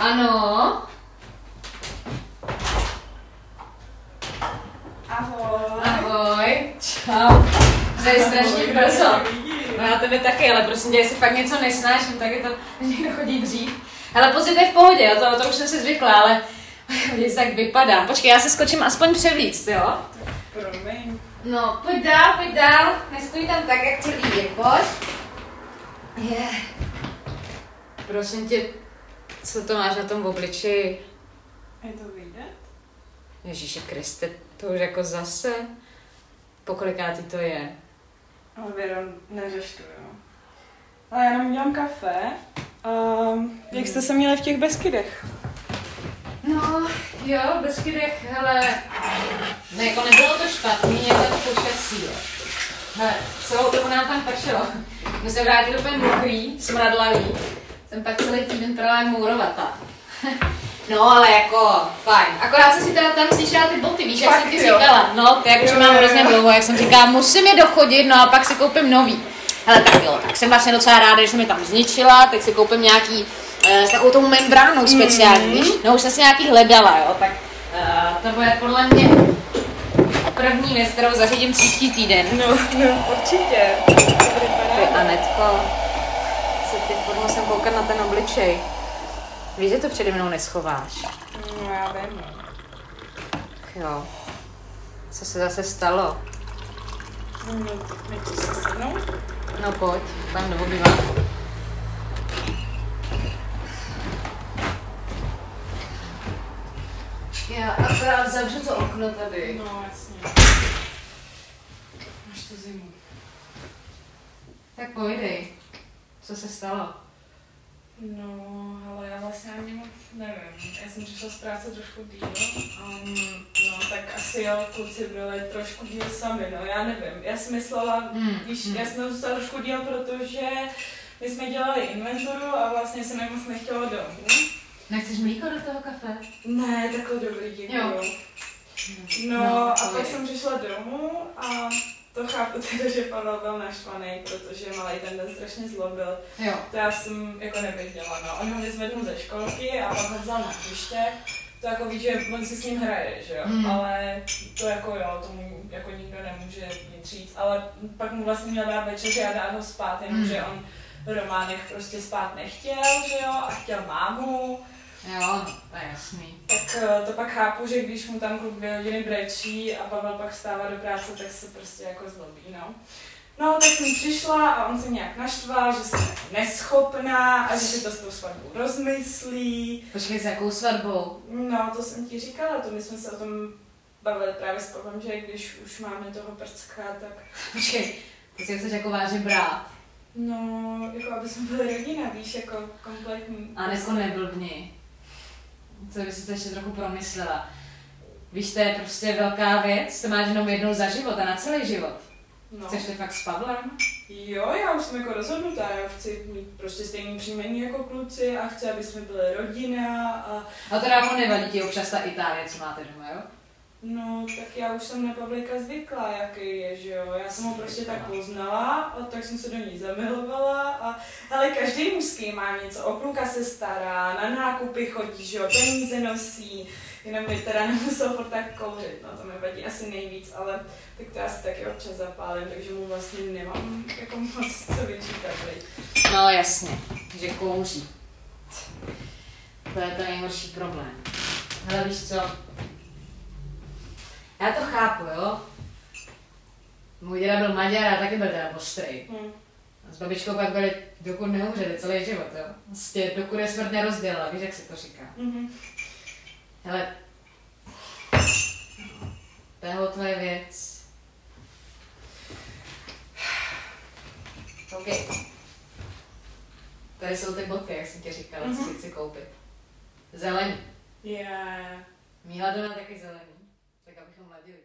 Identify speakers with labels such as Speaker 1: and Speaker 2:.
Speaker 1: Ano.
Speaker 2: Ahoj.
Speaker 1: Ahoj. Čau. To je strašně brzo. No já tebe taky, ale prosím tě, jestli fakt něco nesnáším, tak je to, že někdo chodí dřív. Ale pozit je v pohodě, jo, to, to už jsem si zvykla, ale když tak vypadá. Počkej, já se skočím aspoň převlíct, jo?
Speaker 2: Promiň.
Speaker 1: No, pojď dál, pojď dál. Nestoj tam tak, jak celý je, pojď. Je. Prosím tě, co to máš na tom obličeji?
Speaker 2: Je to vidět?
Speaker 1: Ježíši Kriste, to už jako zase. Pokolikátý to je?
Speaker 2: Ale Věro, neřeš to, jo. Ale já jenom dělám kafe. Um, jak jste se měli v těch Beskydech?
Speaker 1: No, jo, bez chyběch, hele, ne, jako nebylo to špatný, je to počasí, jo. Hele, celou dobu nám tam pršelo. My se vrátili úplně mokrý, smradlavý. Jsem pak celý týden prala mourovatá. No, ale jako, fajn. Akorát jsem si teda tam slyšela ty boty, víš, jak jsem ti
Speaker 2: jo.
Speaker 1: říkala. No, ty jak už mám hrozně dlouho, jak jsem říkala, musím je dochodit, no a pak si koupím nový. Ale tak jo, tak jsem vlastně docela ráda, že jsem je tam zničila, teď si koupím nějaký eh, s takovou tou membránou speciální,
Speaker 2: Mhm.
Speaker 1: víš? No už jsem si nějaký hledala, jo, tak eh, to bude podle mě první věc, kterou zařídím příští týden.
Speaker 2: No, no, určitě. Dobrý.
Speaker 1: Anetko, se ty furt musím koukat na ten obličej. Víš, že to přede mnou neschováš?
Speaker 2: No, já vím.
Speaker 1: Jo. Co se zase stalo?
Speaker 2: No, nechci se sednout?
Speaker 1: No pojď, tam do obýváku. Já akorát zavřu to okno tady.
Speaker 2: No, jasně. Máš tu zimu.
Speaker 1: Tak pojdej. Co se stalo?
Speaker 2: No, ale já vlastně ani moc nevím. Já jsem přišla z práce trošku díl. Um, no, tak asi jo, kluci byli trošku díl sami, no, já nevím. Já si myslela,
Speaker 1: Hmm,
Speaker 2: víš,
Speaker 1: hmm.
Speaker 2: já jsem zůstala trošku díl, protože my jsme dělali inventuru a vlastně se nám moc nechtělo domů.
Speaker 1: Nechceš mlíko do toho kafe?
Speaker 2: Ne, takhle dobrý, děkuju.
Speaker 1: Jo.
Speaker 2: No, a pak jsem přišla domů a to chápu teda, že Pavel byl naštvaný, protože malý ten den strašně zlobil.
Speaker 1: Jo.
Speaker 2: To já jsem jako nevěděla, no. On ho vyzvednul ze školky a pak ho vzal na hřiště. To jako víš, že on si s ním hraje, že jo,
Speaker 1: Mm.
Speaker 2: ale to jako jo, tomu jako nikdo nemůže nic říct, ale pak mu vlastně měl dát večeři a dát ho spát, jenomže
Speaker 1: Mm.
Speaker 2: on v Románek prostě spát nechtěl, že jo, a chtěl mámu,
Speaker 1: Jo, to je jasný.
Speaker 2: tak eh, to pak chápu, že když mu tam kluk dvě hodiny brečí a Pavel pak vstává do práce, tak se prostě jako zlobí, no. No, tak jsem přišla a on se nějak naštval, že jsem jako neschopná a že si to s tou svatbou rozmyslí.
Speaker 1: Počkej, s jakou svatbou?
Speaker 2: No, to jsem ti říkala, to my jsme se o tom bavili právě s Pavlem, že když už máme toho prcka, tak
Speaker 1: Počkej, ty si ho chceš jako vážně brát.
Speaker 2: no, jako aby jsme byli rodina, víš, jako kompletní.
Speaker 1: A dnesko neblbni. Co by si to ještě trochu promyslela. Víš, to je prostě velká věc, to máš jenom jednou za život a na celý život.
Speaker 2: No.
Speaker 1: Chceš to fakt s Pavlem?
Speaker 2: Jo, já už jsem jako rozhodnutá, já chci mít prostě stejný příjmení jako kluci a chci, aby jsme byli rodina a
Speaker 1: A teda jako nevadí ti občas ta Itálie, co máte doma, jo?
Speaker 2: No, tak já už jsem na Pavlíka zvyklá, jaký je, že jo, já jsem ho prostě tak poznala a tak jsem se do ní zamilovala a ale každý mužský má něco, o kluka se stará, na nákupy chodí, že jo, peníze nosí, jenom by teda nemusel furt tak kouřit, no to mi vadí asi nejvíc, ale tak to já si taky občas zapálím, takže mu vlastně nemám jako moc co vyčítat.
Speaker 1: No jasně, že kouří. To je to nejhorší problém. Ale víš co? Já to chápu, jo? Můj děda byl Maďar a taky byl teda ostrý.
Speaker 2: Hm.
Speaker 1: A s babičkou pak byli, dokud neumřeli celý život, jo? Prostě dokud je smrt nerozdělila, víš, jak se to říká.
Speaker 2: Mhm.
Speaker 1: Hele, to je tvoje věc. OK. Tady jsou ty boty, jak jsem ti říkala, co si
Speaker 2: Mhm.
Speaker 1: chci koupit. Zelený.
Speaker 2: Yeah.
Speaker 1: Míla to má taky dans la déo.